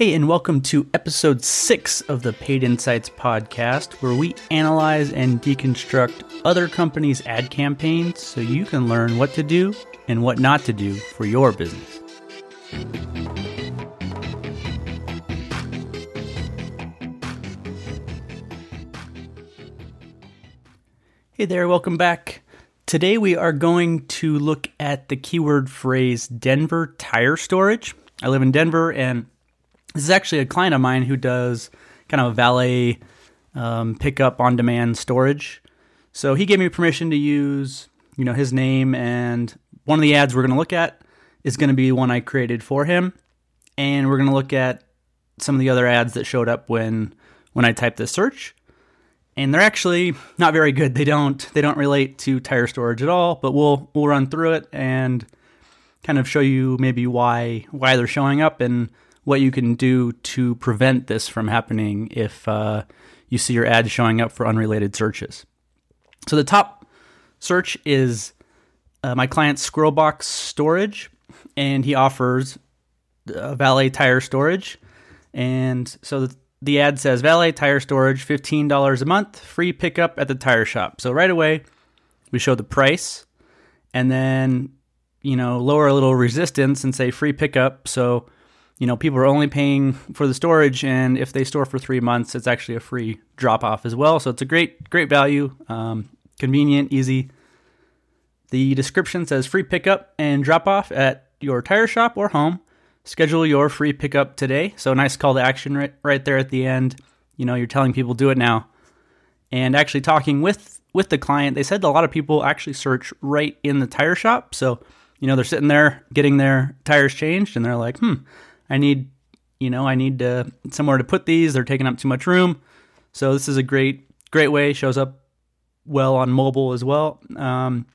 Hey, and welcome to episode six of the Paid Insights podcast, where we analyze and deconstruct other companies' ad campaigns so you can learn what to do and what not to do for your business. Hey there, welcome back. Today we are going to look at the keyword phrase Denver tire storage. I live in Denver and this is actually a client of mine who does kind of a valet um, pickup on demand storage. So he gave me permission to use, you know, his name and one of the ads we're going to look at is going to be one I created for him, and we're going to look at some of the other ads that showed up when when I typed this search. And they're actually not very good. They don't they don't relate to tire storage at all, but we'll we'll run through it and kind of show you maybe why why they're showing up and what you can do to prevent this from happening if uh, you see your ad showing up for unrelated searches. So the top search is uh, my client's Squirrelbox Storage, and he offers uh, valet tire storage. And so the, the ad says valet tire storage, $15 a month, free pickup at the tire shop. So right away, we show the price and then, you know, lower a little resistance and say free pickup. So you know, people are only paying for the storage, and if they store for three months, it's actually a free drop off as well. So it's a great, great value, um, convenient, easy. The description says free pickup and drop off at your tire shop or home. Schedule your free pickup today. So nice call to action right, right there at the end. You know, you're telling people do it now. And actually talking with with the client, they said a lot of people actually search right in the tire shop. So, you know, they're sitting there getting their tires changed and they're like, hmm, I need, you know, I need to, somewhere to put these. They're taking up too much room. So this is a great, great way. Shows up well on mobile as well. Um,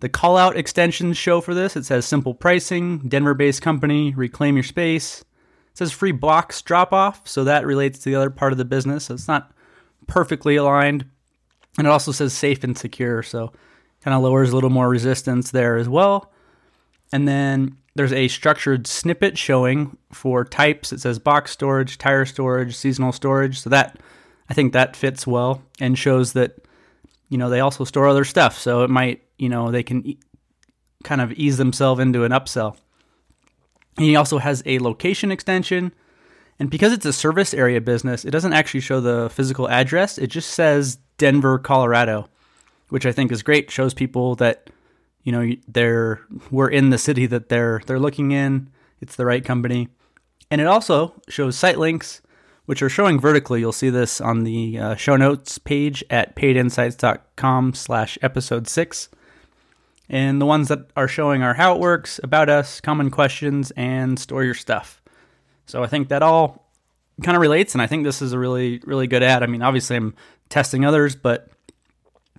the call out extensions show for this. It says simple pricing, Denver based company, reclaim your space. It says free box drop off. So that relates to the other part of the business. So it's not perfectly aligned. And it also says safe and secure. So kind of lowers a little more resistance there as well. And then there's a structured snippet showing for types. It says box storage, tire storage, seasonal storage. So that I think that fits well and shows that you know they also store other stuff. So it might you know they can e- kind of ease themselves into an upsell. And he also has a location extension. And because it's a service area business, it doesn't actually show the physical address. It just says Denver, Colorado, which I think is great. Shows people that you know they're we're in the city that they're they're looking in. It's the right company, and it also shows site links which are showing vertically. You'll see this on the uh, show notes page at paidinsights.com slash episode six. And the ones that are showing are how it works, about us, common questions, and store your stuff. So I think that all kind of relates, and I think this is a really, really good ad. I mean, obviously I'm testing others, but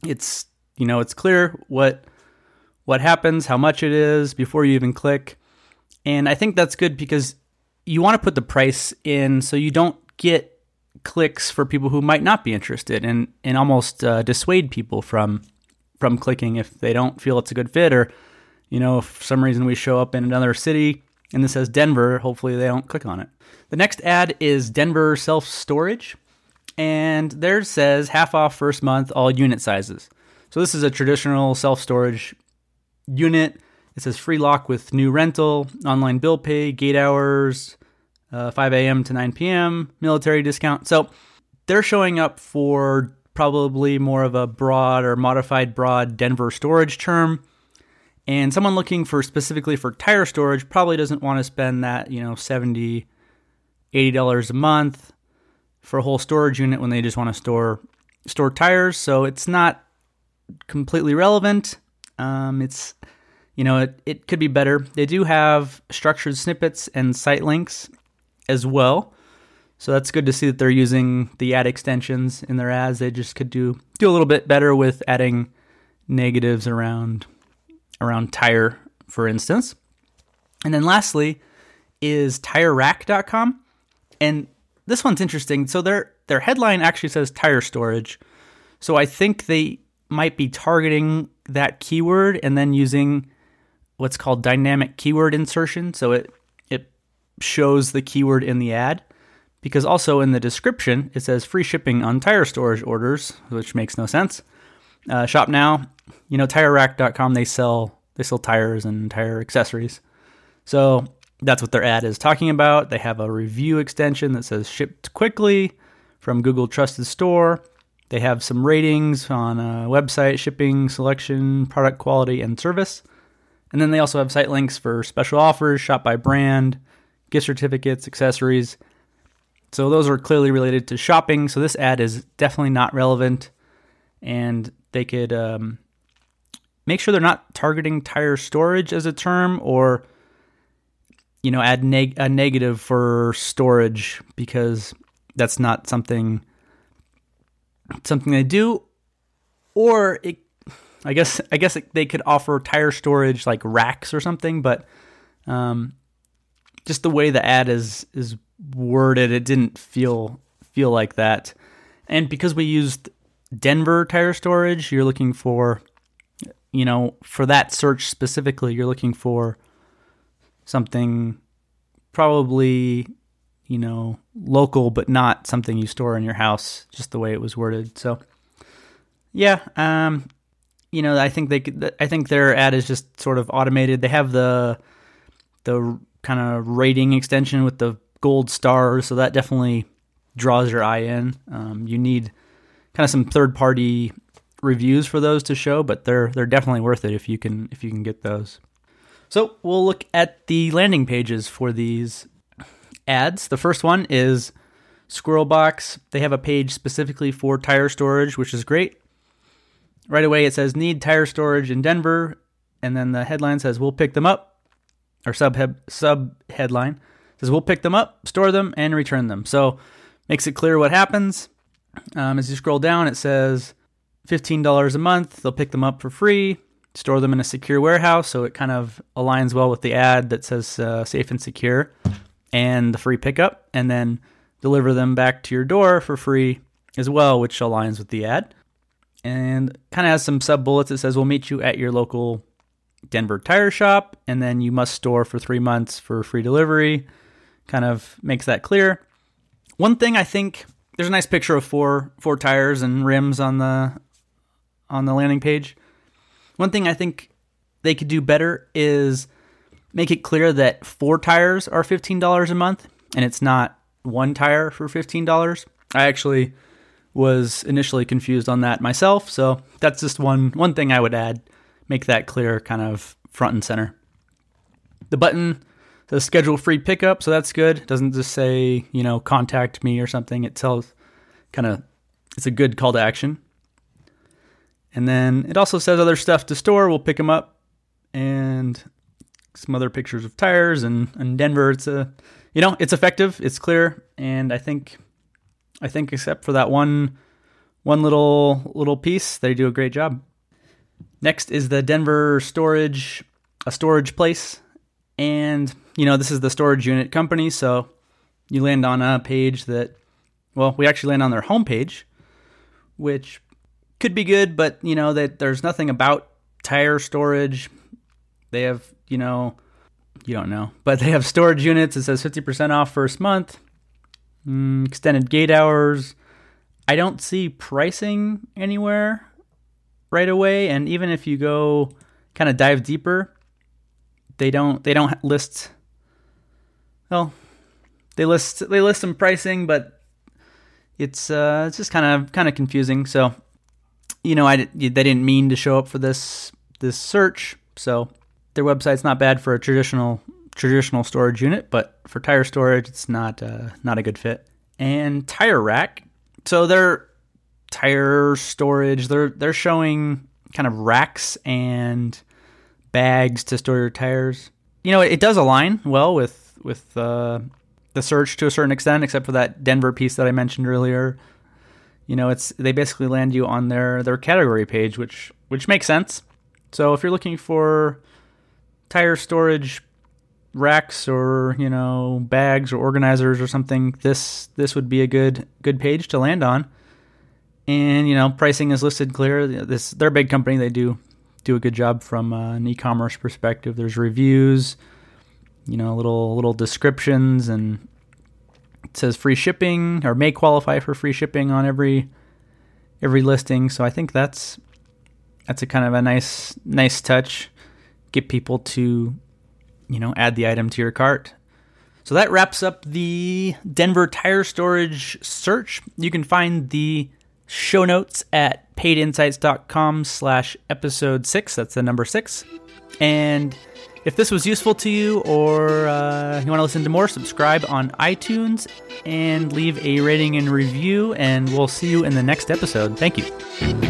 it's you know it's clear what what happens, how much it is before you even click. And I think that's good because you want to put the price in so you don't get clicks for people who might not be interested and, and almost uh, dissuade people from from clicking if they don't feel it's a good fit or you know if for some reason we show up in another city and this says Denver hopefully they don't click on it. The next ad is Denver self storage and there says half off first month all unit sizes. So this is a traditional self storage unit. It says free lock with new rental, online bill pay, gate hours, uh, 5 a.m. to 9 p.m., military discount. So they're showing up for probably more of a broad or modified broad Denver storage term. And someone looking for specifically for tire storage probably doesn't want to spend that, you know, 70 $80 a month for a whole storage unit when they just want to store store tires. So it's not completely relevant. Um, it's you know it, it could be better. They do have structured snippets and site links as well. So that's good to see that they're using the ad extensions in their ads. They just could do do a little bit better with adding negatives around around tire, for instance. And then lastly is tirerack.com. And this one's interesting. So their their headline actually says tire storage. So I think they might be targeting that keyword and then using what's called dynamic keyword insertion. So it it shows the keyword in the ad because also in the description it says free shipping on tire storage orders, which makes no sense. Uh, shop now, you know, TireRack.com. They sell they sell tires and tire accessories, so that's what their ad is talking about. They have a review extension that says shipped quickly from Google Trusted Store. They have some ratings on a website, shipping, selection, product quality, and service. And then they also have site links for special offers, shop by brand, gift certificates, accessories. So those are clearly related to shopping. So this ad is definitely not relevant. And they could um, make sure they're not targeting tire storage as a term or, you know, add neg- a negative for storage because that's not something something they do, or it, I guess I guess it, they could offer tire storage like racks or something, but um, just the way the ad is is worded, it didn't feel feel like that. And because we used Denver tire storage, you're looking for, you know, for that search specifically, you're looking for something probably you know, local but not something you store in your house, just the way it was worded. So, yeah, um, you know, I think they, could, I think their ad is just sort of automated. They have the the kind of rating extension with the gold stars, so that definitely draws your eye in. Um, you need kind of some third party reviews for those to show, but they're they're definitely worth it if you can if you can get those. So we'll look at the landing pages for these ads. The first one is Squirrelbox. They have a page specifically for tire storage, which is great. Right away, it says need tire storage in Denver, and then the headline says we'll pick them up, or sub sub headline says we'll pick them up, store them, and return them. So makes it clear what happens. Um, as you scroll down, it says fifteen dollars a month. They'll pick them up for free, store them in a secure warehouse. So it kind of aligns well with the ad that says uh, safe and secure and the free pickup, and then deliver them back to your door for free as well, which aligns with the ad. And kind of has some sub bullets that says we'll meet you at your local Denver tire shop, and then you must store for three months for free delivery. Kind of makes that clear. One thing I think there's a nice picture of four four tires and rims on the on the landing page. One thing I think they could do better is make it clear that four tires are $15 a month and it's not one tire for $15. I actually was initially confused on that myself, so that's just one one thing I would add, make that clear kind of front and center. The button says schedule free pickup, so that's good. It doesn't just say, you know, contact me or something. It tells kind of it's a good call to action. And then it also says other stuff to store. We'll pick them up and some other pictures of tires and, and Denver. It's a, you know, it's effective. It's clear, and I think, I think except for that one, one little little piece, they do a great job. Next is the Denver storage, a storage place, and you know this is the storage unit company. So you land on a page that, well, we actually land on their homepage, which could be good, but you know that there's nothing about tire storage. They have you know, you don't know, but they have storage units. It says 50% off first month, mm, extended gate hours. I don't see pricing anywhere right away, and even if you go kind of dive deeper, they don't they don't list. Well, they list they list some pricing, but it's uh, it's just kind of kind of confusing. So, you know, I they didn't mean to show up for this this search, so their website's not bad for a traditional traditional storage unit, but for tire storage, it's not uh, not a good fit. And tire rack, so they're tire storage. They're they're showing kind of racks and bags to store your tires. You know, it, it does align well with with uh, the search to a certain extent, except for that Denver piece that I mentioned earlier. You know, it's they basically land you on their their category page, which which makes sense. So if you're looking for tire storage racks or you know bags or organizers or something, this this would be a good good page to land on. And you know pricing is listed clear. This they're a big company. They do do a good job from uh, an e-commerce perspective. There's reviews. you know, little little descriptions and it says free shipping or may qualify for free shipping on every every listing. So I think that's that's a kind of a nice nice touch. Get people to you know add the item to your cart. So that wraps up the Denver tire storage search. You can find the show notes at paidinsights.com slash episode six. That's the number six. And if this was useful to you or uh, you want to listen to more, subscribe on iTunes and leave a rating and review. And we'll see you in the next episode. Thank you.